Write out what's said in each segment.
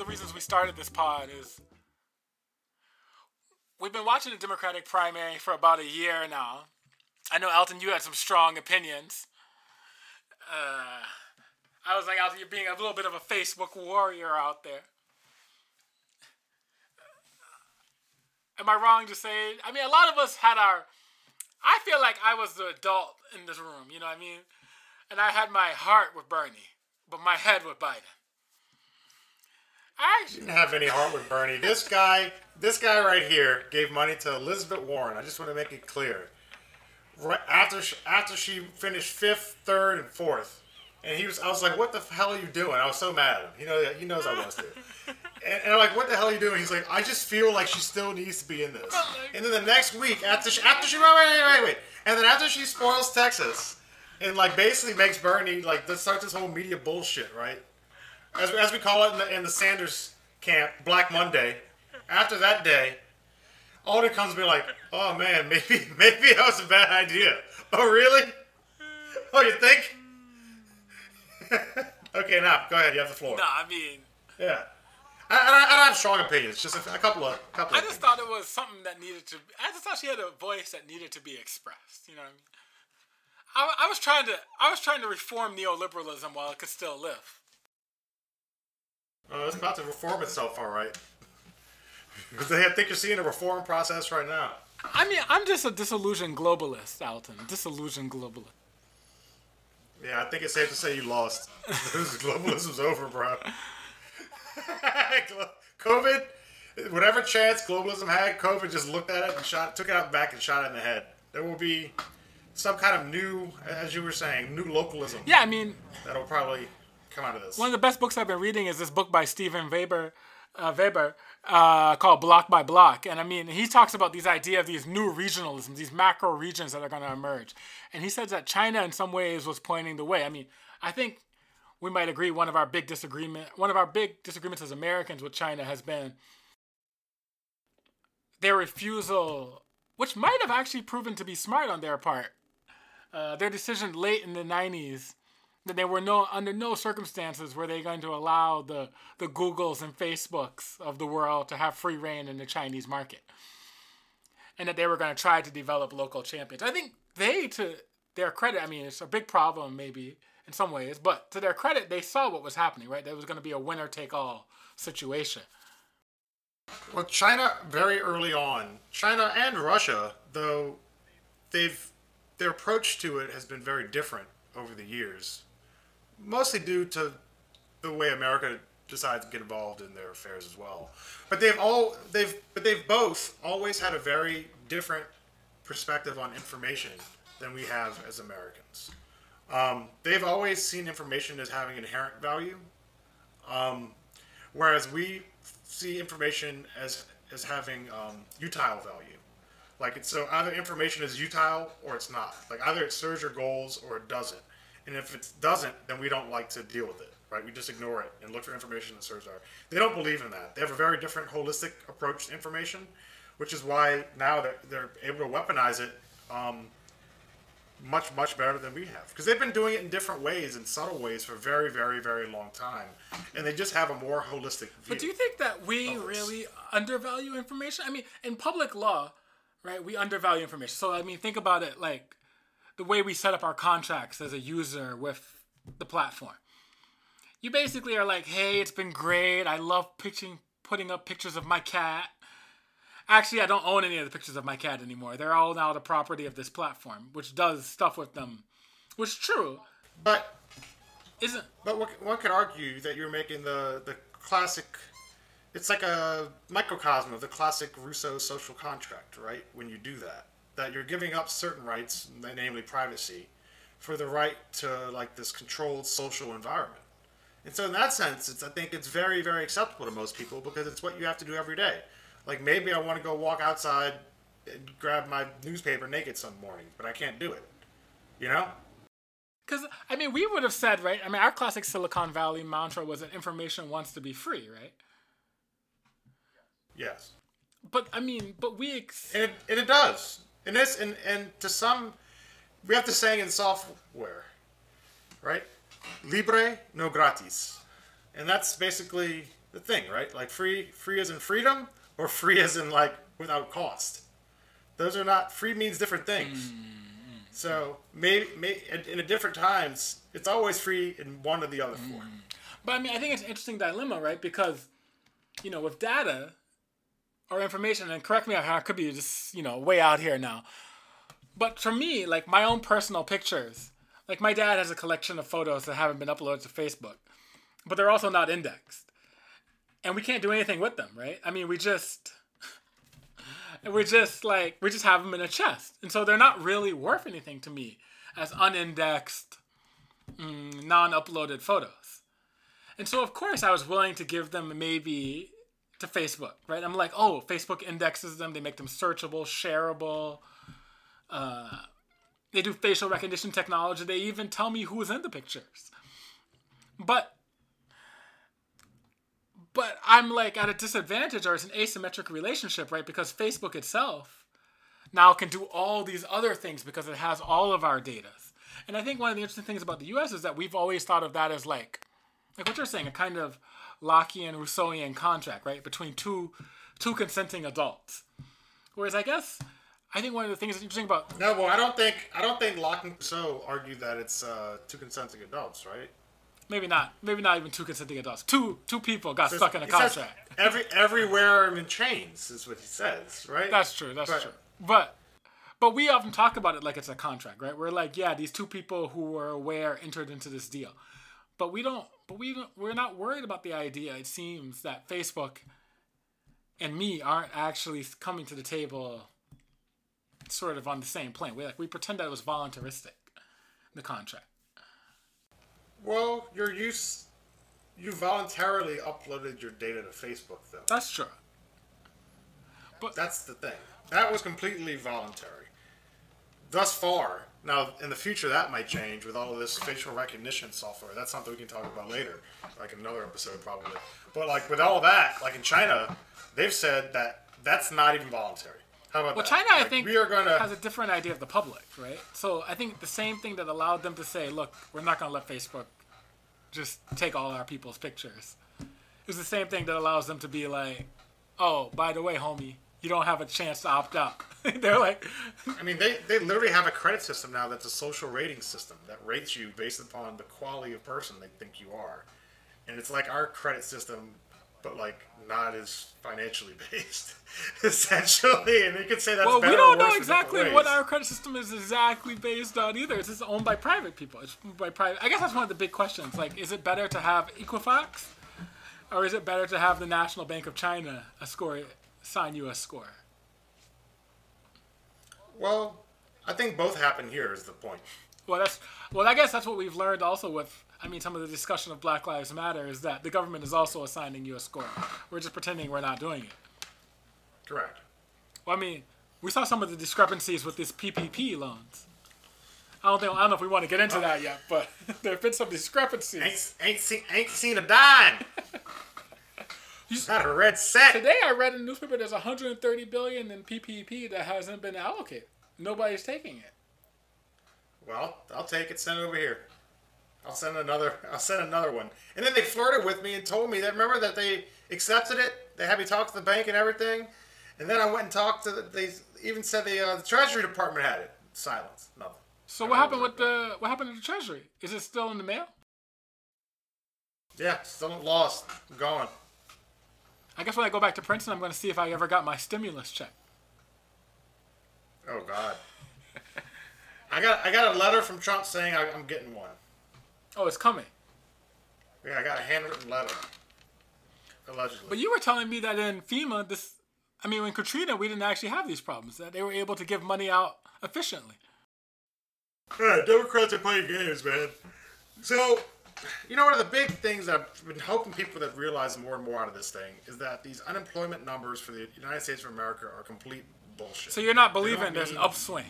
the reasons we started this pod is we've been watching the Democratic primary for about a year now. I know Elton, you had some strong opinions. Uh, I was like, Elton, you're being a little bit of a Facebook warrior out there. Am I wrong to say? I mean, a lot of us had our. I feel like I was the adult in this room. You know what I mean? And I had my heart with Bernie, but my head with Biden. I didn't have any heart with Bernie. This guy, this guy right here, gave money to Elizabeth Warren. I just want to make it clear. Right after she, after she finished fifth, third, and fourth, and he was, I was like, "What the hell are you doing?" I was so mad at him. You know, he knows I was too. And, and I'm like, "What the hell are you doing?" He's like, "I just feel like she still needs to be in this." Oh and then the next week, after she, after she, wait, wait, wait, wait, and then after she spoils Texas, and like basically makes Bernie like let's start this whole media bullshit, right? As, as we call it in the, in the Sanders camp, Black Monday. After that day, Alden comes to me like, "Oh man, maybe maybe that was a bad idea." Oh really? Oh, you think? okay, now go ahead. You have the floor. No, I mean, Yeah. I, I, I have strong opinions. Just a, a couple of couple. I just thought it was something that needed to. I just thought she had a voice that needed to be expressed. You know what I mean? I, I was trying to. I was trying to reform neoliberalism while it could still live. Oh, it's about to reform itself, all right. Because I think you're seeing a reform process right now. I mean, I'm just a disillusioned globalist, Alton. Disillusioned globalist. Yeah, I think it's safe to say you lost. Globalism's over, bro. COVID, whatever chance globalism had, COVID just looked at it and shot, took it out back and shot it in the head. There will be some kind of new, as you were saying, new localism Yeah, I mean, that'll probably come out of this. one of the best books I've been reading is this book by Steven Weber, uh, Weber uh, called Bloc by Bloc. And I mean, he talks about these idea of these new regionalisms, these macro regions that are going to emerge. And he says that China, in some ways, was pointing the way. I mean, I think we might agree one of our big disagreement, one of our big disagreements as Americans with China has been their refusal, which might have actually proven to be smart on their part. Uh, their decision late in the 90s that they were no under no circumstances were they going to allow the the Googles and Facebooks of the world to have free reign in the Chinese market, and that they were going to try to develop local champions. I think they, to their credit, I mean it's a big problem maybe in some ways, but to their credit, they saw what was happening. Right, there was going to be a winner take all situation. Well, China very early on, China and Russia, though they've their approach to it has been very different over the years, mostly due to the way America decides to get involved in their affairs as well. But they've all they've but they've both always had a very different perspective on information than we have as Americans. Um, they've always seen information as having inherent value, um, whereas we see information as as having um, utile value. Like it's so either information is utile or it's not. Like either it serves your goals or it doesn't. And if it doesn't, then we don't like to deal with it, right? We just ignore it and look for information that serves our. They don't believe in that. They have a very different holistic approach to information, which is why now they're, they're able to weaponize it um, much much better than we have because they've been doing it in different ways in subtle ways for a very very very long time and they just have a more holistic view But do you think that we really undervalue information? I mean, in public law, right, we undervalue information. So, I mean, think about it like the way we set up our contracts as a user with the platform. You basically are like, hey, it's been great. I love pitching, putting up pictures of my cat. Actually, I don't own any of the pictures of my cat anymore. They're all now the property of this platform, which does stuff with them, which is true. but Isn't But one, could argue that you're making the, the classic. It's like a microcosm of the classic Rousseau social contract, right? When you do that, that you're giving up certain rights, namely privacy, for the right to like this controlled social environment. And so, in that sense, it's I think it's very, very acceptable to most people because it's what you have to do every day. Like maybe I want to go walk outside and grab my newspaper naked some morning, but I can't do it. You know? Because, I mean, we would have said, right? I mean, our classic Silicon Valley mantra was that information wants to be free, right? Yes. But, I mean, but we. Ex- And it, and it does. And this and, and to some we have to say in software, right? Libre no gratis. and that's basically the thing, right? Like free, free as in freedom, or free as in like without cost. Those are not free means different things. Mm-hmm. So maybe, maybe in a different times, it's always free in one or the other mm-hmm. form. But I mean, I think it's an interesting dilemma, right? Because you know, with data or information, and correct me if I could be just you know way out here now. But for me, like my own personal pictures, like my dad has a collection of photos that haven't been uploaded to Facebook, but they're also not indexed, and we can't do anything with them, right? I mean, we just we just like we just have them in a chest, and so they're not really worth anything to me as unindexed, mm, non-uploaded photos. And so of course I was willing to give them maybe to Facebook, right? I'm like, oh, Facebook indexes them, they make them searchable, shareable. Uh, they do facial recognition technology. They even tell me who's in the pictures. But but I'm like at a disadvantage or it's an asymmetric relationship, right? Because Facebook itself now can do all these other things because it has all of our data. And I think one of the interesting things about the US is that we've always thought of that as like like what you're saying, a kind of Lockean Rousseauian contract, right, between two two consenting adults. Whereas I guess I think one of the things that's interesting about no, well, I don't think I don't think Locke and Rousseau argue that it's uh, two consenting adults, right? Maybe not. Maybe not even two consenting adults. Two two people got stuck in a contract. Every everywhere I'm in chains is what he says, right? That's true. That's but, true. But but we often talk about it like it's a contract, right? We're like, yeah, these two people who were aware entered into this deal, but we don't. But we don't, we're not worried about the idea. It seems that Facebook and me aren't actually coming to the table sort of on the same plane. We like we pretend that it was voluntaristic, the contract. Well, your use, you voluntarily uploaded your data to Facebook, though. That's true. But that's the thing. That was completely voluntary. Thus far, now in the future that might change with all of this facial recognition software. That's something we can talk about later, like in another episode probably. But like with all that, like in China, they've said that that's not even voluntary. How about well, that? China, like, I think, we are gonna... has a different idea of the public, right? So I think the same thing that allowed them to say, "Look, we're not going to let Facebook just take all our people's pictures," is the same thing that allows them to be like, "Oh, by the way, homie, you don't have a chance to opt out." They're like, I mean, they they literally have a credit system now that's a social rating system that rates you based upon the quality of person they think you are, and it's like our credit system but like not as financially based, essentially. And you could say that's well, we don't know exactly what our credit system is exactly based on either. It's just owned by private people. It's by private. I guess that's one of the big questions. Like, is it better to have Equifax, or is it better to have the National Bank of China a score sign you a score? Well, I think both happen here. Is the point. Well, that's well. I guess that's what we've learned also with I mean, some of the discussion of Black Lives Matter is that the government is also assigning you a score. We're just pretending we're not doing it. Correct. Well, I mean, we saw some of the discrepancies with these PPP loans. I don't think I don't know if we want to get into that yet, but there have been some discrepancies. Ain't, ain't seen ain't seen a dime. not a red cent. Today I read in the newspaper there's 130 billion in PPP that hasn't been allocated. Nobody's taking it. Well, I'll take it. Send it over here. I'll send another. I'll send another one. And then they flirted with me and told me that remember that they accepted it. They had me talk to the bank and everything. And then I went and talked to. The, they even said the, uh, the Treasury Department had it. Silence. Nothing. So what happened with the what happened to the Treasury? Is it still in the mail? Yeah, still lost. Gone. I guess when I go back to Princeton, I'm going to see if I ever got my stimulus check. Oh God. I got I got a letter from Trump saying I, I'm getting one. Oh, it's coming. Yeah, I got a handwritten letter. Allegedly. But you were telling me that in FEMA, this, I mean, when Katrina, we didn't actually have these problems. That they were able to give money out efficiently. Yeah, Democrats are playing games, man. So, you know, one of the big things that I've been hoping people that realize more and more out of this thing is that these unemployment numbers for the United States of America are complete bullshit. So you're not believing there's an upswing?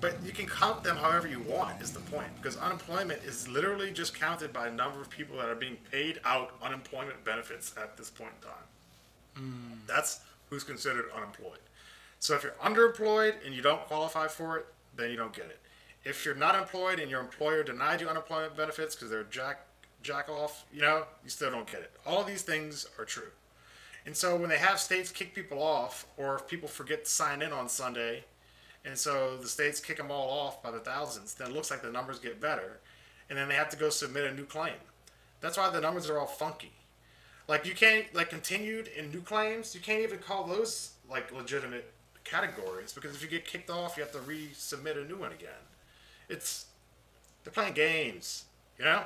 But you can count them however you want, is the point. Because unemployment is literally just counted by a number of people that are being paid out unemployment benefits at this point in time. Mm. That's who's considered unemployed. So if you're underemployed and you don't qualify for it, then you don't get it. If you're not employed and your employer denied you unemployment benefits because they're jack jack off, you know, you still don't get it. All these things are true. And so when they have states kick people off, or if people forget to sign in on Sunday, and so the states kick them all off by the thousands, then it looks like the numbers get better. And then they have to go submit a new claim. That's why the numbers are all funky. Like you can't like continued in new claims, you can't even call those like legitimate categories because if you get kicked off, you have to resubmit a new one again. It's they're playing games, you know.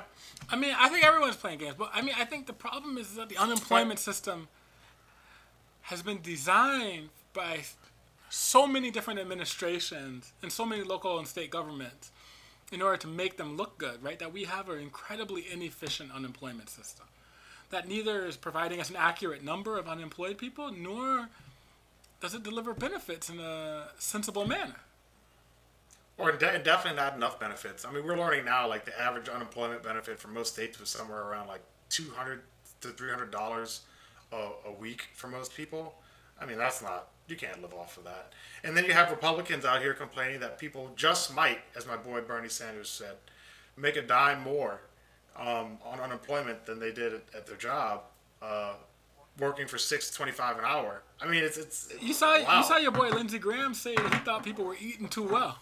I mean, I think everyone's playing games, but I mean, I think the problem is that the unemployment system has been designed by so many different administrations and so many local and state governments in order to make them look good, right? That we have an incredibly inefficient unemployment system that neither is providing us an accurate number of unemployed people nor does it deliver benefits in a sensible manner. Or de- definitely not enough benefits. I mean, we're learning now like the average unemployment benefit for most states was somewhere around like two hundred to three hundred dollars a week for most people. I mean, that's not you can't live off of that. And then you have Republicans out here complaining that people just might, as my boy Bernie Sanders said, make a dime more um, on unemployment than they did at, at their job, uh, working for six twenty five an hour. I mean, it's it's. You saw wow. you saw your boy Lindsey Graham say he thought people were eating too well.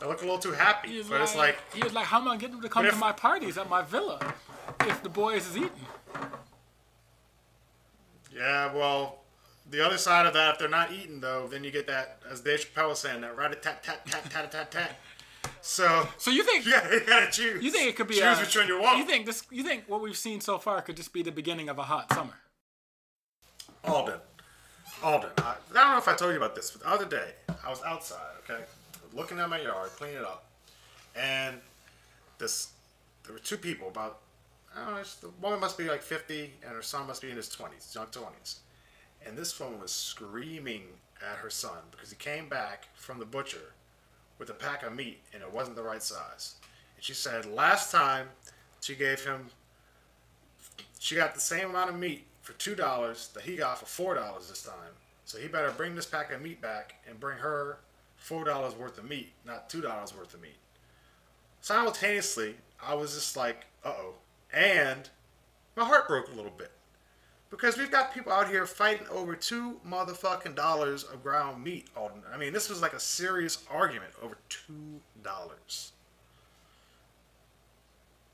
They look a little too happy, but like, it's like he was like, "How am I getting them to come if, to my parties at my villa if the boys is eating?" Yeah, well, the other side of that, if they're not eating though, then you get that, as Dave Chappelle was saying, that rat a tat tat tat tat tat tat. So, so you think yeah, you gotta choose. You think it could be choose a, which one you want. You think this? You think what we've seen so far could just be the beginning of a hot summer? Alden, Alden. I, I don't know if I told you about this, but the other day I was outside, okay, looking at my yard, cleaning it up, and this there were two people about. I don't know, the woman must be like 50 and her son must be in his 20s, young 20s. And this woman was screaming at her son because he came back from the butcher with a pack of meat and it wasn't the right size. And she said last time she gave him, she got the same amount of meat for two dollars that he got for four dollars this time. So he better bring this pack of meat back and bring her four dollars worth of meat, not two dollars worth of meat. Simultaneously, I was just like, uh oh. And my heart broke a little bit. Because we've got people out here fighting over two motherfucking dollars of ground meat. I mean, this was like a serious argument over two dollars.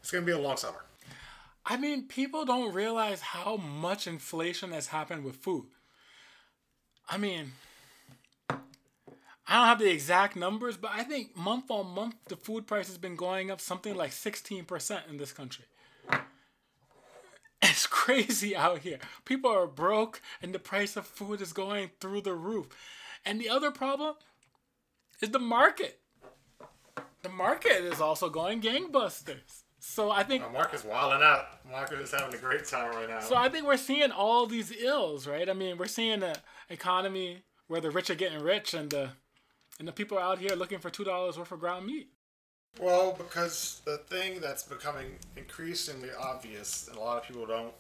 It's gonna be a long summer. I mean, people don't realize how much inflation has happened with food. I mean, I don't have the exact numbers, but I think month on month the food price has been going up something like 16% in this country. It's crazy out here. People are broke and the price of food is going through the roof. And the other problem is the market. The market is also going gangbusters. So I think oh, the market's wilding out. Market is having a great time right now. So I think we're seeing all these ills, right? I mean, we're seeing an economy where the rich are getting rich and the and the people are out here looking for two dollars worth of ground meat. Well, because the thing that's becoming increasingly obvious, and a lot of people don't,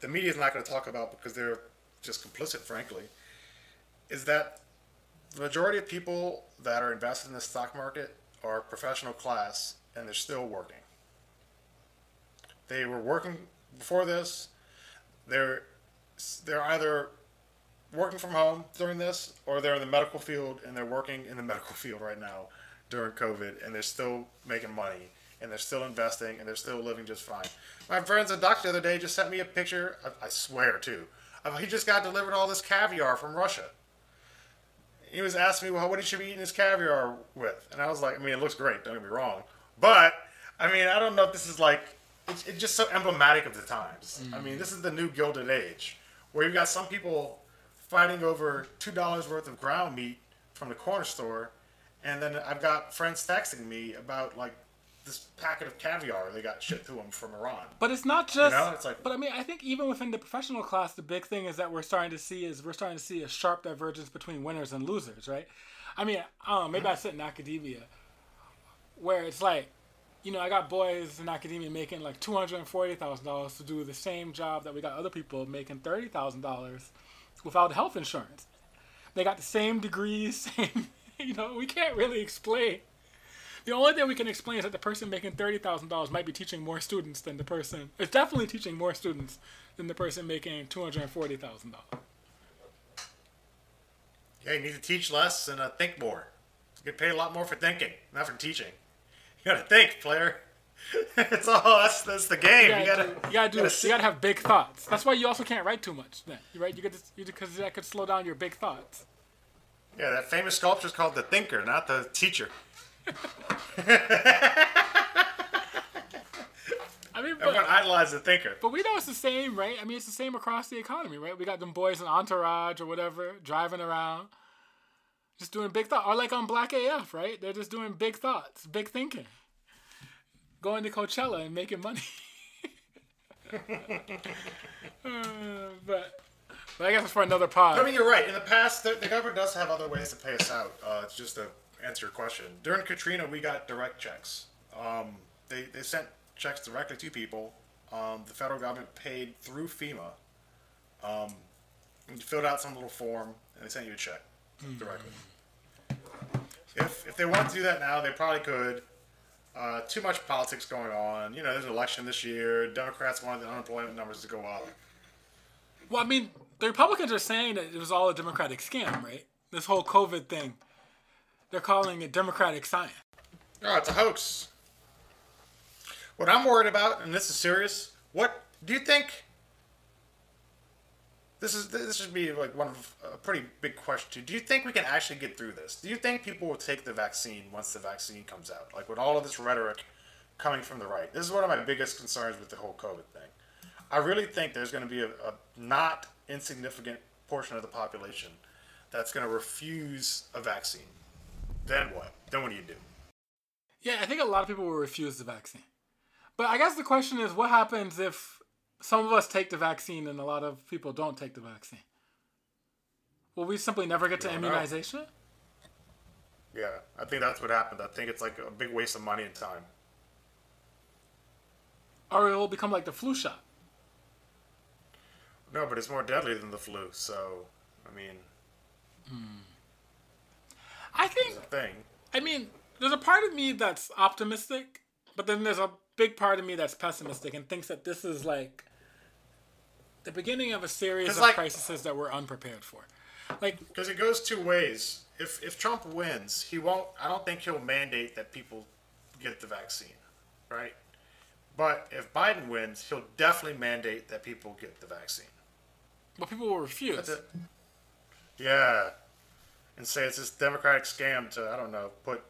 the media is not going to talk about because they're just complicit, frankly, is that the majority of people that are invested in the stock market are professional class and they're still working. They were working before this. They're they're either working from home during this or they're in the medical field and they're working in the medical field right now during COVID, and they're still making money, and they're still investing, and they're still living just fine. My friend's a doctor the other day just sent me a picture. I, I swear too. He just got delivered all this caviar from Russia. He was asking me, well, what he should be eating his caviar with, and I was like, I mean, it looks great. Don't get me wrong, but I mean, I don't know if this is like it's, it's just so emblematic of the times. Mm-hmm. I mean, this is the new Gilded Age, where you've got some people fighting over two dollars worth of ground meat from the corner store and then I've got friends texting me about like this packet of caviar they got shipped to them from Iran. But it's not just. You know, it's like. But I mean, I think even within the professional class, the big thing is that we're starting to see is we're starting to see a sharp divergence between winners and losers, right? I mean, I don't know. Maybe. I sit in academia, where it's like, you know, I got boys in academia making like two hundred and forty thousand dollars to do the same job that we got other people making thirty thousand dollars without health insurance. They got the same degrees, same you know, we can't really explain The only thing we can explain is that the person making thirty thousand dollars might be teaching more students than the person. It's definitely teaching more students than the person making two hundred and forty thousand dollars. Yeah, you need to teach less and uh, think more. You get paid a lot more for thinking, not for teaching. You gotta think, player. it's all that's that's the game. You You gotta, gotta, do, you gotta do. gotta You gotta have big thoughts. That's why you also can't write too much. Then, you right? You get you because that could slow down your big thoughts. Yeah, that famous sculpture is called the thinker, not the teacher. I mean, Everyone but, idolizes the thinker. but we know it's the same, right? I mean, it's the same across the economy, right? We got them boys in Entourage or whatever driving around, just doing big thoughts, or like on Black AF, right? They're just doing big thoughts, big thinking, going to Coachella and making money. Uh, but, but I guess it's for another pod. I mean, you're right. In the past, the, the government does have other ways to pay us out. Uh, it's just to answer your question. During Katrina, we got direct checks. Um, they, they sent checks directly to people. Um, the federal government paid through FEMA. Um, you filled out some little form, and they sent you a check directly. If, if they wanted to do that now, they probably could. Uh, too much politics going on. You know, there's an election this year. Democrats wanted the unemployment numbers to go up. Well, I mean, the Republicans are saying that it was all a Democratic scam, right? This whole COVID thing. They're calling it Democratic science. Oh, it's a hoax. What I'm worried about, and this is serious, what do you think? This is this should be like one of a pretty big question. Too. Do you think we can actually get through this? Do you think people will take the vaccine once the vaccine comes out? Like with all of this rhetoric coming from the right, this is one of my biggest concerns with the whole COVID thing. I really think there's going to be a, a not insignificant portion of the population that's going to refuse a vaccine. Then what? Then what do you do? Yeah, I think a lot of people will refuse the vaccine. But I guess the question is what happens if some of us take the vaccine and a lot of people don't take the vaccine? Will we simply never get to don't know. immunization? Yeah, I think that's what happened. I think it's like a big waste of money and time. Or it will become like the flu shot? No, but it's more deadly than the flu. So, I mean, hmm. I think, thing. I mean, there's a part of me that's optimistic, but then there's a big part of me that's pessimistic and thinks that this is like the beginning of a series of like- crises that we're unprepared for. Like, Because it goes two ways. If if Trump wins, he won't. I don't think he'll mandate that people get the vaccine, right? But if Biden wins, he'll definitely mandate that people get the vaccine. but people will refuse. Yeah, and say it's this democratic scam to I don't know put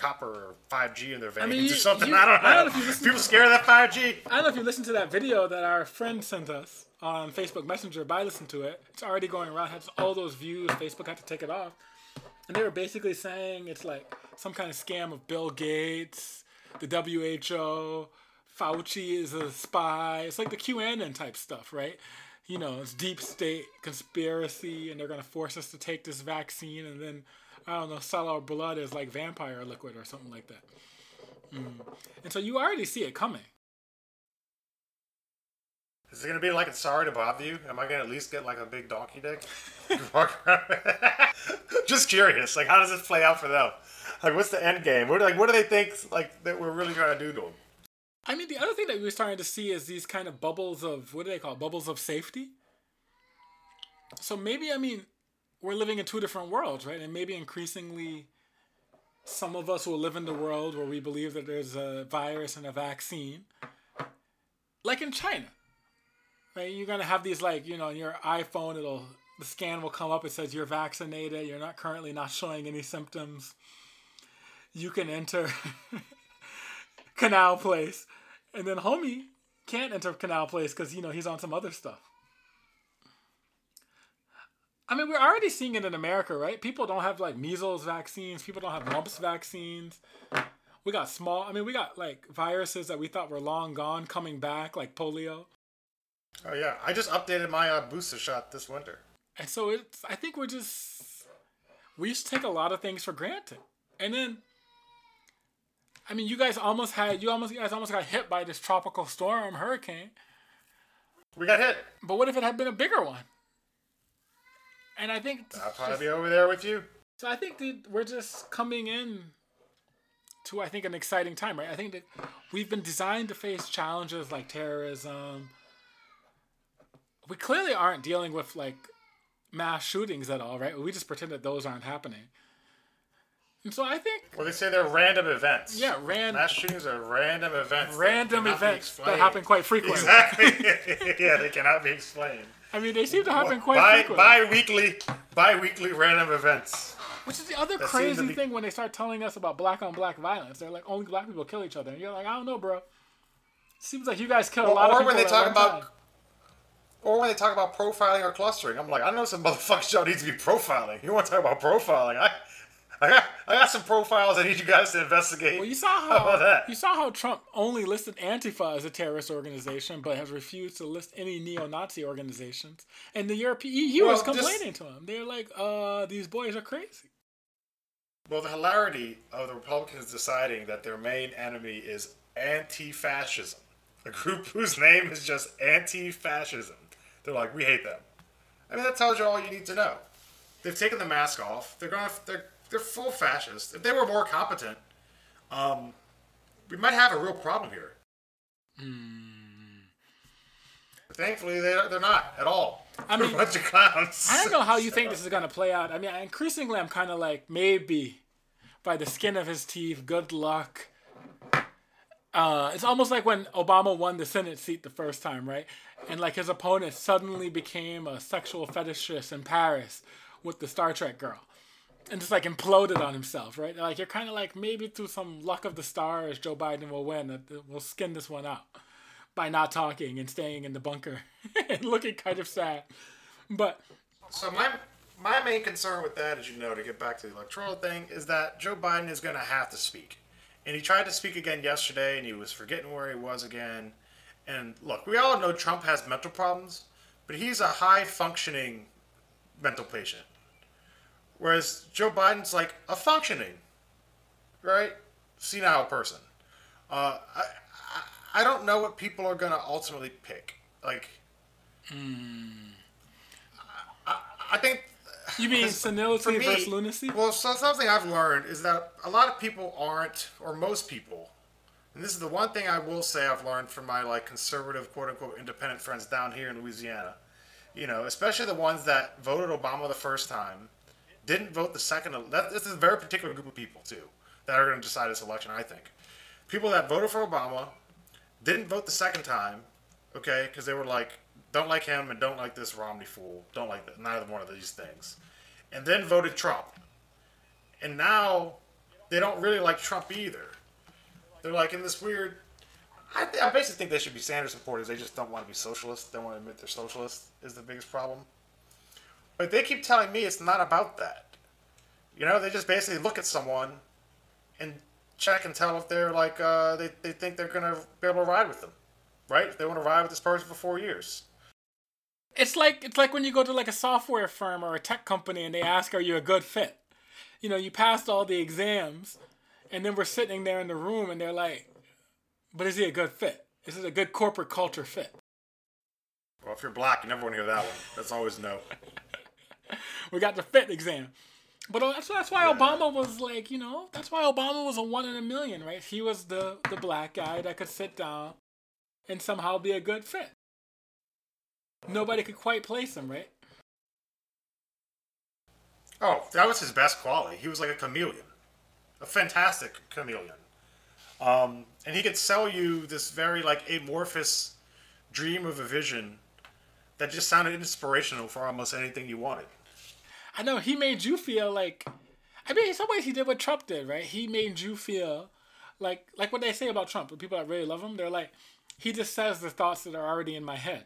copper or 5G in their veins mean, or something. you- I don't know. I don't know if you people to- scared of that 5G. I don't know if you listened to that video that our friend sent us on Facebook Messenger, but I listened to it. It's already going around, has all those views. Facebook had to take it off. And they were basically saying it's like some kind of scam of Bill Gates, the WHO, Fauci is a spy. It's like the QAnon type stuff, right? You know, it's deep state conspiracy, and they're going to force us to take this vaccine, and then, I don't know, sell our blood as like vampire liquid or something like that. Mm. And so you already see it coming. Is it gonna be like it's sorry to bother you? Am I gonna at least get like a big donkey dick? Just curious. Like, how does this play out for them? Like, what's the end game? What like what do they think like that we're really trying to do to them? I mean, the other thing that we're starting to see is these kind of bubbles of what do they call it? bubbles of safety. So maybe I mean, we're living in two different worlds, right? And maybe increasingly, some of us will live in the world where we believe that there's a virus and a vaccine, like in China. Right? You're gonna have these like you know, your iPhone, it'll the scan will come up. It says you're vaccinated. You're not currently not showing any symptoms. You can enter Canal Place, and then homie can't enter Canal Place because you know he's on some other stuff. I mean, we're already seeing it in America, right? People don't have like measles vaccines. People don't have mumps vaccines. We got small. I mean, we got like viruses that we thought were long gone coming back, like polio. Oh yeah, I just updated my uh, booster shot this winter. And so it's. I think we're just. We used to take a lot of things for granted, and then. I mean, you guys almost had. You almost. You guys almost got hit by this tropical storm, hurricane. We got hit. But what if it had been a bigger one? And I think I'll probably be over there with you. so. I think that we're just coming in to I think an exciting time, right? I think that we've been designed to face challenges like terrorism. We clearly aren't dealing with like mass shootings at all, right? We just pretend that those aren't happening. And so I think Well, they say they're random events. Yeah, random. Mass shootings are random events. random events that happen quite frequently. Exactly. yeah, they cannot be explained. I mean, they seem to happen quite Bi frequently. bi-weekly, bi-weekly random events. Which is the other to crazy be- thing when they start telling us about black on black violence. They're like, only black people kill each other. And you're like, I don't know, bro. Seems like you guys kill a Or, lot of or people. when they talk about, time. or when they talk about profiling or clustering, I'm like, I know some motherfuckers don't need to be profiling. You want to talk about profiling? I, I got, I got some profiles I need you guys to investigate. Well, you saw How how you saw how Trump only listed Antifa as a terrorist organization, but has refused to list any neo-Nazi organizations. And the European EU was Well, complaining to him. They're like, "Uh, these boys are crazy." Well, the hilarity of the Republicans deciding that their main enemy is anti-fascism, a group whose name is just anti-fascism. They're like, we hate them. I mean, that tells you all you need to know. They've taken the mask off. They're gonna, they're, they're full fascist. If they were more competent, um, we might have a real problem here. Thankfully, they're, they're not at all. I They're mean- a bunch of clowns. I don't know how you think this is gonna play out. I mean, increasingly, I'm kind of like maybe by the skin of his teeth. Good luck. Uh, it's almost like when Obama won the Senate seat the first time, right? And like his opponent suddenly became a sexual fetishist in Paris with the Star Trek girl, and just like imploded on himself, right? Like you're kind of like maybe through some luck of the stars, Joe Biden will win. We'll skin this one out by not talking and staying in the bunker and looking kind of sad. But So my my main concern with that, as you know, to get back to the electoral thing, is that Joe Biden is going to have to speak, and he tried to speak again yesterday, and he was forgetting where he was again. And look, we all know Trump has mental problems, but he's a high functioning mental patient, whereas Joe Biden's like a functioning, right, senile person. Uh, I, I I don't know what people are going to ultimately pick. Like, I, I think You mean senility me- versus lunacy? Well, so something I've learned is that a lot of people aren't, or most people, and this is the one thing I will say I've learned from my like conservative, quote unquote, independent friends down here in Louisiana. You know, especially the ones that voted Obama the first time, didn't vote the second. That, this is a very particular group of people too that are going to decide this election. I think people that voted for Obama didn't vote the second time, okay, because they were like, don't like him and don't like this Romney fool, don't like neither one of these things, and then voted Trump, and now they don't really like Trump either. They're like in this weird. I, th- I basically think they should be Sanders supporters. They just don't want to be socialists. They don't want to admit they're socialists. Is the biggest problem. But they keep telling me it's not about that. You know, they just basically look at someone and check and tell if they're like uh, they, they think they're gonna be able to ride with them, right? If they want to ride with this person for four years. It's like it's like when you go to like a software firm or a tech company and they ask, "Are you a good fit?" You know, you passed all the exams, and then we're sitting there in the room and they're like, "But is he a good fit? Is it a good corporate culture fit?" Well, if you're black, you never want to hear that one. That's always no. We got the fit exam. But uh, that's that's why Obama was like, you know, that's why Obama was a one in a million, right? He was the the black guy that could sit down and somehow be a good fit. Nobody could quite place him, right? Oh, that was his best quality. He was like a chameleon, a fantastic chameleon. Um, and he could sell you this very like amorphous dream of a vision that just sounded inspirational for almost anything you wanted. I know he made you feel like I mean in some ways he did what Trump did, right? He made you feel like like what they say about Trump, the people that really love him, they're like he just says the thoughts that are already in my head.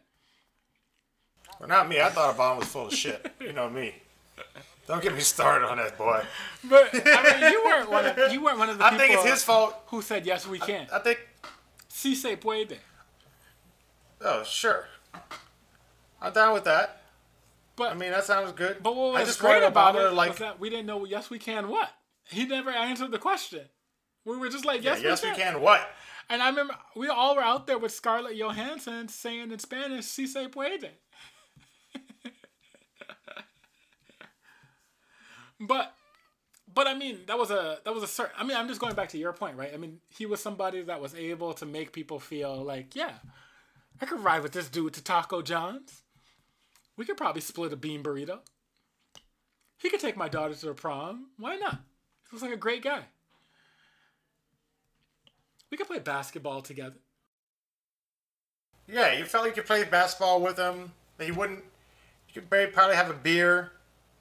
Well, not me. I thought Obama was full of shit. You know me. Don't get me started on that boy. But I mean you weren't one of you weren't one of the I people think it's his fault. who said yes we can. I think. Si se puede. Oh, sure. I'm down with that. But I mean, that sounds good. But what I was just great wanted about it like was that we didn't know yes we can what. He never answered the question. We were just like yes, yes, we, we can. can. What? And I remember we all were out there with Scarlett Johansson saying in Spanish "Si se puede." but but I mean, that was a that was a certain. I mean, I'm just going back to your point, right? I mean, he was somebody that was able to make people feel like, yeah, I could ride with this dude to Taco John's. We could probably split a bean burrito. He could take my daughter to the prom. Why not? He looks like a great guy. We could play basketball together. Yeah, you felt like you played basketball with him. That he wouldn't. You could probably have a beer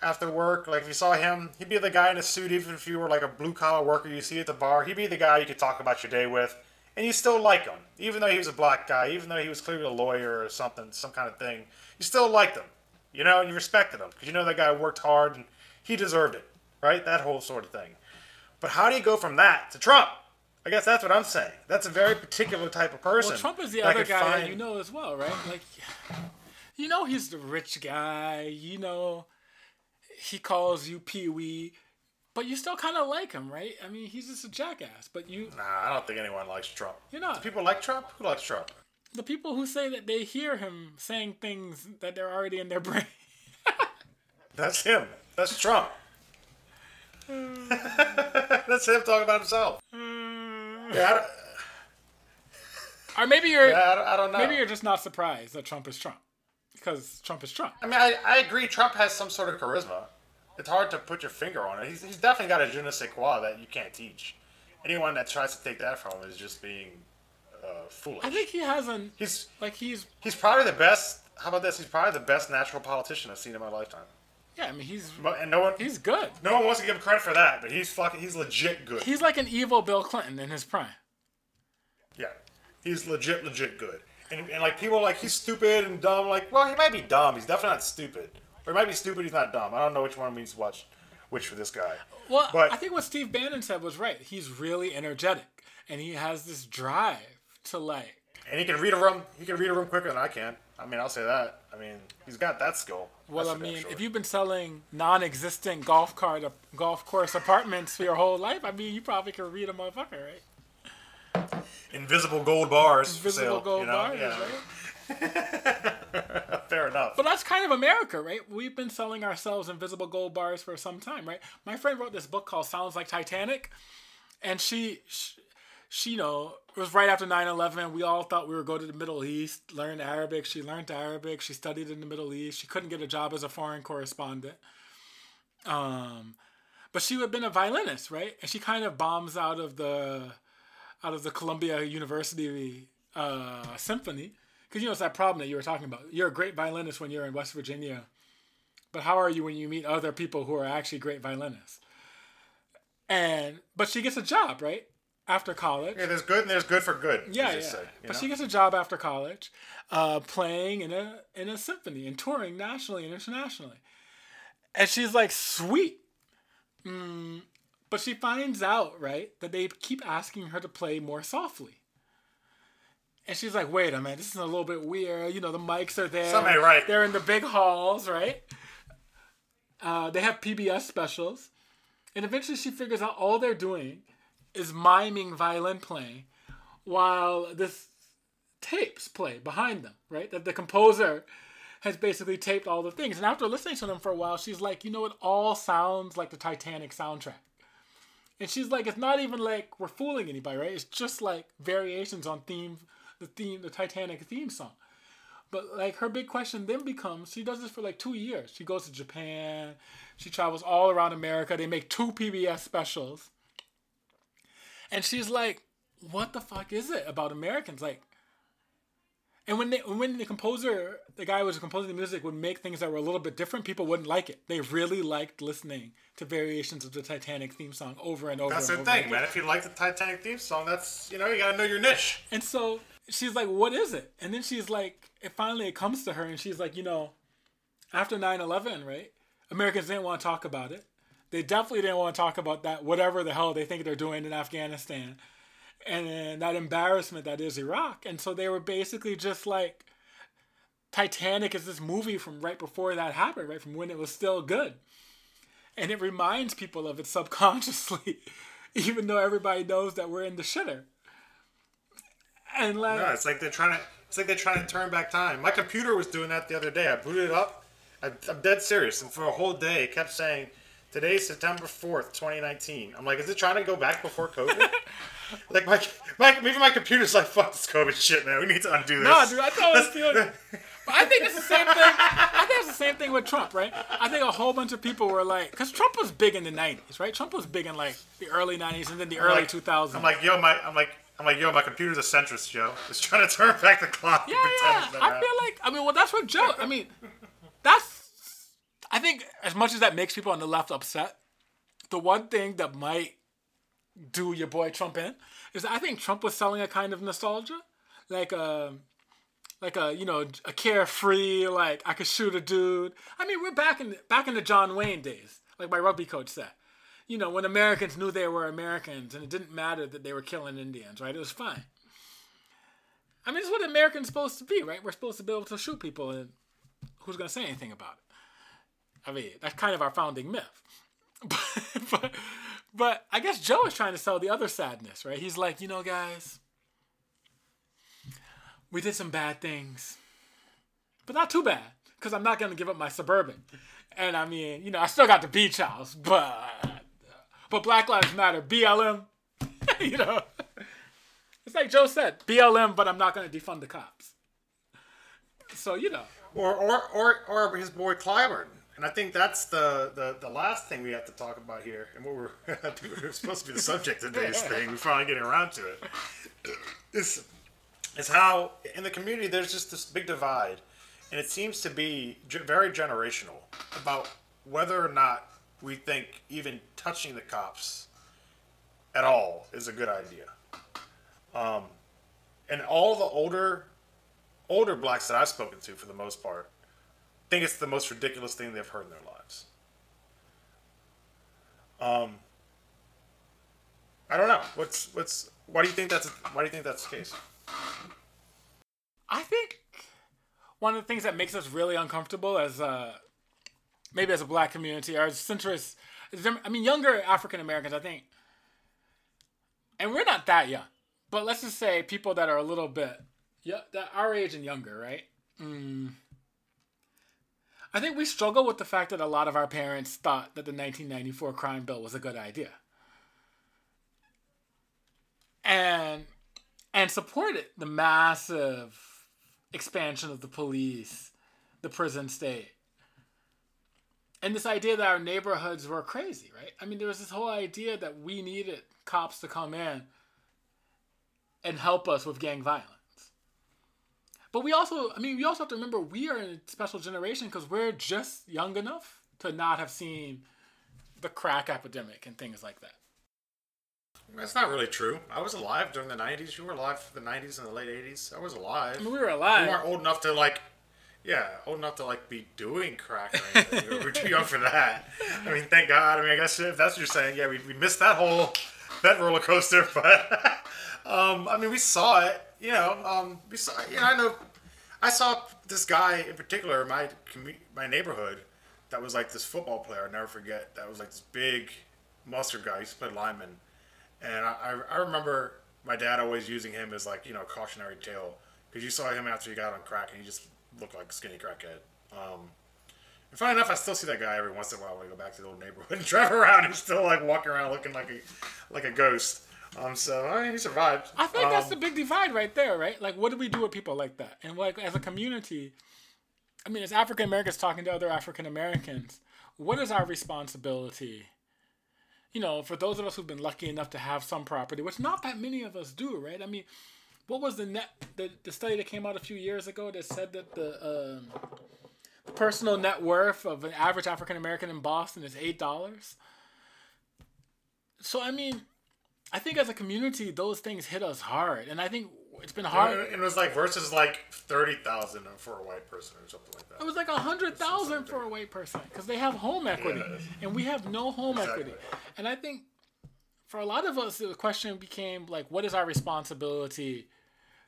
after work. Like if you saw him, he'd be the guy in a suit. Even if you were like a blue collar worker, you see at the bar, he'd be the guy you could talk about your day with, and you still like him, even though he was a black guy, even though he was clearly a lawyer or something, some kind of thing. You still liked him, you know, and you respected him because you know that guy worked hard and he deserved it, right? That whole sort of thing. But how do you go from that to Trump? I guess that's what I'm saying. That's a very particular type of person. Well, Trump is the other guy find- you know as well, right? Like, you know, he's the rich guy. You know, he calls you Pee Wee, but you still kind of like him, right? I mean, he's just a jackass. But you, Nah, I don't think anyone likes Trump. you're not. Do people like Trump? Who likes Trump? The people who say that they hear him saying things that they're already in their brain. That's him. That's Trump. That's him talking about himself. Hmm. Yeah, Or maybe you're, yeah, I don't, I don't know. maybe you're just not surprised that Trump is Trump, because Trump is Trump. I mean, I, I agree. Trump has some sort of charisma. It's hard to put your finger on it. He's, he's definitely got a je ne sais quoi that you can't teach. Anyone that tries to take that from him is just being uh, foolish. I think he has an he's like he's he's probably the best. How about this? He's probably the best natural politician I've seen in my lifetime. yeah. I mean, he's And no one he's good. no one wants to give him credit for that, but he's fucking he's legit good. He's like an evil Bill Clinton in his prime. Yeah, he's legit, legit good. And, and like people are like he's stupid and dumb. Like, well, he might be dumb. He's definitely not stupid. Or he might be stupid. He's not dumb. I don't know which one to watch. Which for this guy? Well, But- I think what Steve Bannon said was right. He's really energetic, and he has this drive to like. And he can read a room. He can read a room quicker than I can. I mean, I'll say that. I mean, he's got that skill. Well, That's I mean, sure. if you've been selling non-existent golf cart, golf course apartments for your whole life, I mean, you probably can read a motherfucker, right? invisible gold bars, for Invisible sale, gold you know? bars, yeah. right? Fair enough. But that's kind of America, right? We've been selling ourselves invisible gold bars for some time, right? My friend wrote this book called Sounds Like Titanic, and she, she, she you know, it was right after 9-11. We all thought we were going to the Middle East, learn Arabic. She learned Arabic. She studied in the Middle East. She couldn't get a job as a foreign correspondent. Um, but she had been a violinist, right? And she kind of bombs out of the out of the Columbia University uh, symphony because you know it's that problem that you were talking about. You're a great violinist when you're in West Virginia, but how are you when you meet other people who are actually great violinists? And but she gets a job right after college. Yeah, there's good and there's good for good. Yeah, yeah. said, but know? she gets a job after college, uh, playing in a in a symphony and touring nationally and internationally. And she's like, sweet. Mm, but she finds out, right, that they keep asking her to play more softly. And she's like, wait a minute, this is a little bit weird. You know, the mics are there. Ain't right. They're in the big halls, right? Uh, they have PBS specials. And eventually she figures out all they're doing is miming violin playing while this tapes play behind them, right? That the composer has basically taped all the things. And after listening to them for a while, she's like, you know, it all sounds like the Titanic soundtrack. And she's like, it's not even like we're fooling anybody, right? It's just like variations on theme, the theme, the Titanic theme song. But like her big question then becomes, she does this for like two years. She goes to Japan, she travels all around America. They make two PBS specials, and she's like, "What the fuck is it about Americans?" Like, and when they when the composer, the guy who was composing the music, would make things that were a little bit different, people wouldn't like it. They really liked listening to variations of the Titanic theme song over and over. That's and the over thing, again. man. If you like the Titanic theme song, that's you know you gotta know your niche. And so she's like, "What is it?" And then she's like, it finally it comes to her, and she's like, "You know, after 9/11, right? Americans didn't want to talk about it. They definitely didn't want to talk about that whatever the hell they think they're doing in Afghanistan, and that embarrassment that is Iraq. And so they were basically just like." Titanic is this movie from right before that happened, right from when it was still good. And it reminds people of it subconsciously, even though everybody knows that we're in the shitter. And like, No, it's like they're trying to. It's like they're trying to turn back time. My computer was doing that the other day. I booted it up. I, I'm dead serious, and for a whole day, it kept saying, Today's September 4th, 2019. I'm like, is it trying to go back before COVID? like, my, my, maybe my computer's like, fuck this COVID shit, man. We need to undo this. No, dude, I thought it was feeling. But I think it's the same thing. I think it's the same thing with Trump, right? I think a whole bunch of people were like, because Trump was big in the '90s, right? Trump was big in like the early '90s and then the early like, 2000s. I'm like, yo, my, I'm like, I'm like, yo, my computer's a centrist, Joe. It's trying to turn back the clock. yeah, yeah. I feel like, I mean, well, that's what Joe. I mean, that's. I think as much as that makes people on the left upset, the one thing that might do your boy Trump in is I think Trump was selling a kind of nostalgia, like a, like a you know a carefree like I could shoot a dude. I mean we're back in back in the John Wayne days, like my rugby coach said. You know when Americans knew they were Americans and it didn't matter that they were killing Indians, right? It was fine. I mean it's what Americans supposed to be, right? We're supposed to be able to shoot people, and who's gonna say anything about it? I mean that's kind of our founding myth. But, but but I guess Joe is trying to sell the other sadness, right? He's like, you know, guys, we did some bad things, but not too bad, because I'm not gonna give up my suburban. And I mean, you know, I still got the beach house, but but Black Lives Matter, BLM, you know, it's like Joe said, BLM, but I'm not gonna defund the cops. So you know, Or, or, or, or his boy Clyburn. And I think that's the, the, the last thing we have to talk about here, and what we're, we're supposed to be the subject of today's thing. We're finally getting around to it. Is is how in the community there's just this big divide, and it seems to be very generational about whether or not we think even touching the cops at all is a good idea. Um, and all the older older blacks that I've spoken to, for the most part, think it's the most ridiculous thing they've heard in their lives. Um, I don't know. What's what's why do you think that's why do you think that's the case? I think one of the things that makes us really uncomfortable as uh, maybe as a black community or as centrist. I mean, younger African Americans, I think, and we're not that young, but let's just say people that are a little bit, yeah, that our age and younger, right? Mm. I think we struggle with the fact that a lot of our parents thought that the 1994 crime bill was a good idea. And and supported the massive expansion of the police, the prison state. And this idea that our neighborhoods were crazy, right? I mean, there was this whole idea that we needed cops to come in and help us with gang violence. But we also, I mean, we also have to remember we are in a special generation because we're just young enough to not have seen the crack epidemic and things like that. That's not really true. I was alive during the '90s. You were alive for the '90s and the late '80s. I was alive. I mean, we were We alive. weren't old enough to like, yeah, old enough to like be doing crack or anything. We're too young for that. I mean, thank God. I mean, I guess if that's what you're saying, yeah, we, we missed that whole that roller coaster. But um, I mean, we saw it. You know, um, we saw. You know, I know. I saw this guy in particular in my my neighborhood that was like this football player. I'll never forget. That was like this big mustard guy. He used to play lineman. And I, I- I remember my dad always using him as like, you know, cautionary tale. Because you saw him after he got on crack and he just looked like skinny crackhead. Um, and funny enough, I still see that guy every once in a while when I go back to the old neighborhood and drive around. He's still like walking around looking like a like a ghost. Um, so I mean, he survived. I think that's the Um, big divide right there, right? Like, what do we do with people like that? And like, as a community, I mean, as African Americans talking to other African Americans, what is our responsibility? You know, for those of us who've been lucky enough to have some property, which not that many of us do, right? I mean, what was the net the, the study that came out a few years ago that said that the um, the personal net worth of an average African American in Boston is eight dollars? So I mean, I think as a community, those things hit us hard, and I think it's been hard. And it was like versus like thirty thousand for a white person or something like that. It was like a hundred thousand for a white person because they have home equity, Yeah. and we have no home Exactly. equity. And I think for a lot of us, the question became like, what is our responsibility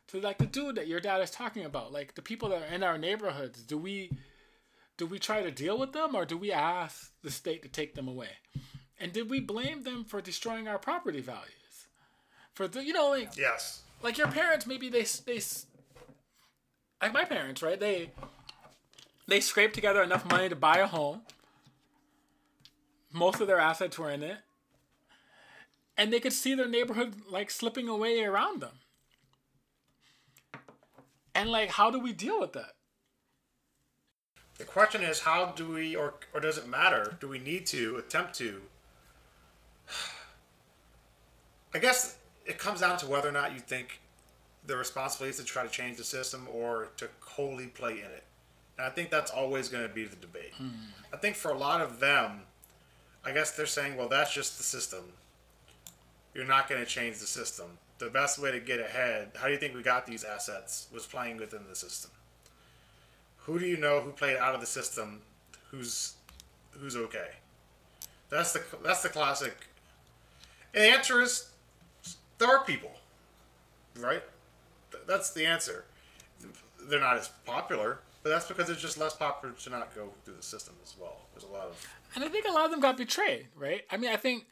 to like the dude that your dad is talking about, like the people that are in our neighborhoods? Do we do we try to deal with them, or do we ask the state to take them away? And did we blame them for destroying our property values? For the, you know, like Yes. like your parents maybe they they like my parents right they they scraped together enough money to buy a home most of their assets were in it, and they could see their neighborhood like slipping away around them. And like, how do we deal with that? The question is, how do we, or or does it matter? Do we need to attempt to? I guess it comes down to whether or not you think the responsibility is to try to change the system or to wholly play in it. And I think that's always going to be the debate. Mm. I think for a lot of them, I guess they're saying, well, that's just the system. You're not going to change the system. The best way to get ahead, how do you think we got these assets, was playing within the system. Who do you know who played out of the system who's who's okay? That's the that's the classic. And the answer is there are people, right? That's the answer. They're not as popular, but that's because it's just less popular to not go through the system as well. There's a lot of. And I think a lot of them got betrayed, right? I mean, I think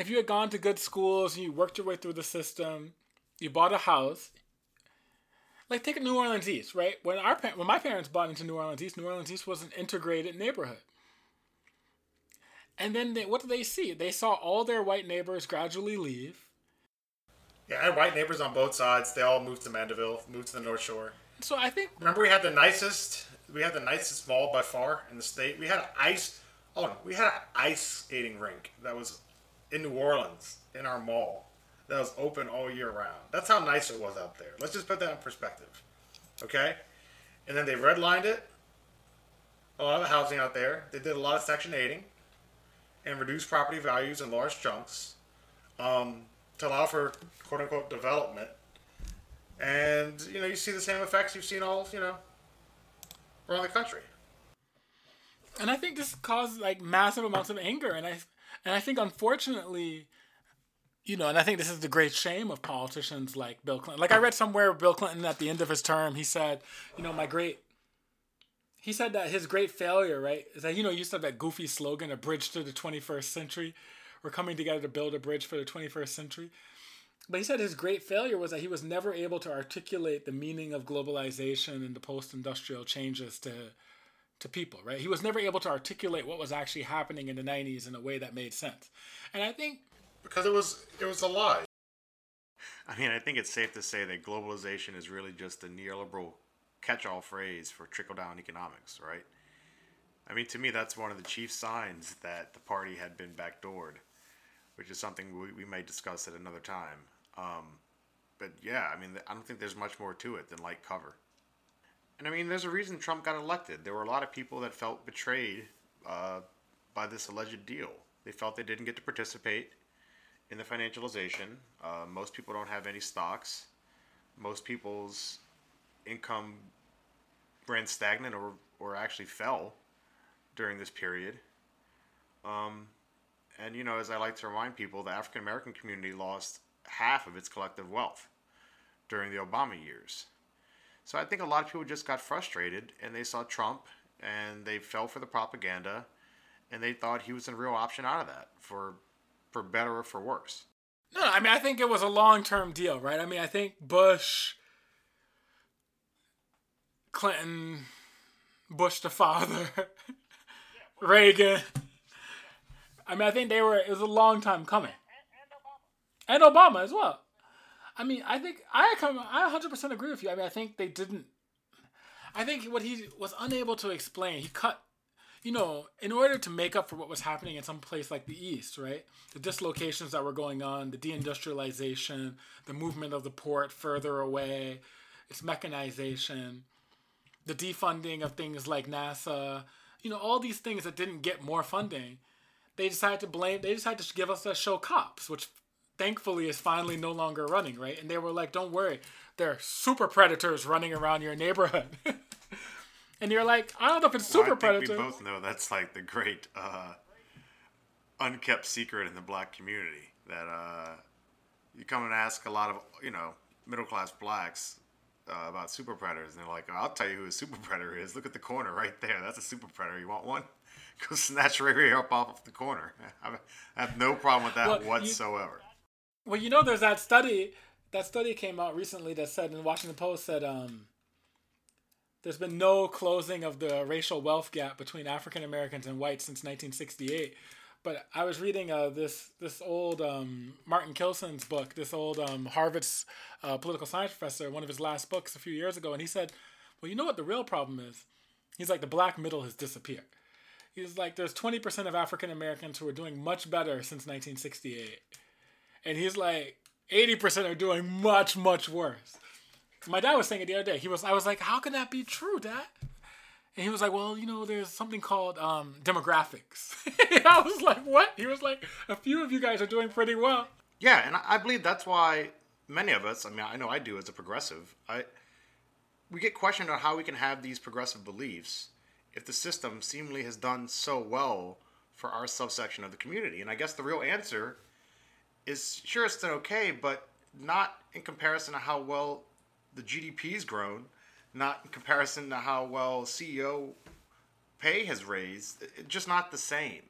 if you had gone to good schools and you worked your way through the system, you bought a house. Like take New Orleans East, right? When our when my parents bought into New Orleans East, New Orleans East was an integrated neighborhood. And then they, what did they see? They saw all their white neighbors gradually leave. Yeah, I had white neighbors on both sides. They all moved to Mandeville, moved to the North Shore. So I think remember we had the nicest we had the nicest mall by far in the state. We had ice oh no, we had an ice skating rink that was in New Orleans in our mall that was open all year round. That's how nice it was out there. Let's just put that in perspective. Okay? And then they redlined it. A lot of the housing out there. They did a lot of section 8 and reduced property values in large chunks um, to allow for quote unquote development. And you know, you see the same effects you've seen all, you know, around the country. And I think this caused like massive amounts of anger and I and I think unfortunately you know, and I think this is the great shame of politicians like Bill Clinton. Like I read somewhere Bill Clinton at the end of his term, he said, you know, my great he said that his great failure, right, is that you know, you said that goofy slogan, a bridge to the 21st century. We're coming together to build a bridge for the 21st century. But he said his great failure was that he was never able to articulate the meaning of globalization and the post-industrial changes to to people, right? He was never able to articulate what was actually happening in the 90s in a way that made sense. And I think because it was it was a lie. I mean, I think it's safe to say that globalization is really just a neoliberal catch-all phrase for trickle-down economics, right? I mean, to me, that's one of the chief signs that the party had been backdoored, which is something we, we may discuss at another time. Um, but yeah, I mean, I don't think there's much more to it than light cover. And I mean, there's a reason Trump got elected. There were a lot of people that felt betrayed uh, by this alleged deal. They felt they didn't get to participate in the financialization. Uh, most people don't have any stocks. Most people's income ran stagnant or, or actually fell during this period. Um, and, you know, as I like to remind people, the African American community lost half of its collective wealth during the Obama years. So I think a lot of people just got frustrated and they saw Trump and they fell for the propaganda and they thought he was a real option out of that for for better or for worse. No, I mean I think it was a long term deal, right? I mean I think Bush, Clinton, Bush the father, Reagan. I mean I think they were it was a long time coming. And Obama as well. I mean, I think I come I 100% agree with you. I mean, I think they didn't I think what he was unable to explain, he cut you know, in order to make up for what was happening in some place like the East, right? The dislocations that were going on, the deindustrialization, the movement of the port further away, its mechanization, the defunding of things like NASA, you know, all these things that didn't get more funding, they decided to blame, they decided to give us a show cops, which thankfully is finally no longer running, right? And they were like, don't worry, there are super predators running around your neighborhood. and you're like, I don't know if it's super well, predator. We both know that's like the great uh, unkept secret in the black community that uh, you come and ask a lot of you know middle class blacks uh, about super predators, and they're like, I'll tell you who a super predator is. Look at the corner right there. That's a super predator. You want one? Go snatch right up off the corner. I have no problem with that well, whatsoever. Well, you know, there's that study. That study came out recently that said in Washington Post said um, there's been no closing of the racial wealth gap between African Americans and whites since 1968. But I was reading uh, this this old um, Martin Kilson's book, this old um, Harvard's uh, political science professor, one of his last books a few years ago, and he said, "Well, you know what the real problem is? He's like the black middle has disappeared. He's like there's 20% of African Americans who are doing much better since 1968, and he's like 80% are doing much much worse." My dad was saying it the other day. He was I was like, "How can that be true, Dad?" And he was like, well, you know, there's something called um, demographics. I was like, what? He was like, a few of you guys are doing pretty well. Yeah, and I believe that's why many of us, I mean, I know I do as a progressive, I we get questioned on how we can have these progressive beliefs if the system seemingly has done so well for our subsection of the community. And I guess the real answer is sure it's done okay, but not in comparison to how well the GDP's grown not in comparison to how well CEO pay has raised, just not the same.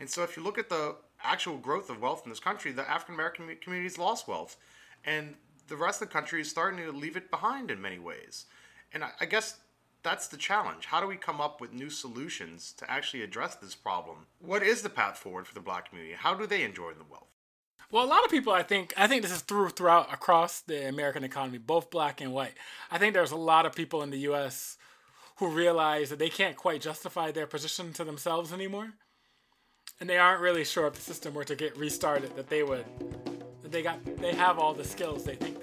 And so if you look at the actual growth of wealth in this country, the African American community's lost wealth. And the rest of the country is starting to leave it behind in many ways. And I, I guess that's the challenge. How do we come up with new solutions to actually address this problem? What is the path forward for the black community? How do they enjoy the wealth? Well, a lot of people, I think, I think this is through throughout across the American economy, both black and white. I think there's a lot of people in the U.S. who realize that they can't quite justify their position to themselves anymore, and they aren't really sure if the system were to get restarted that they would, that they got, they have all the skills they think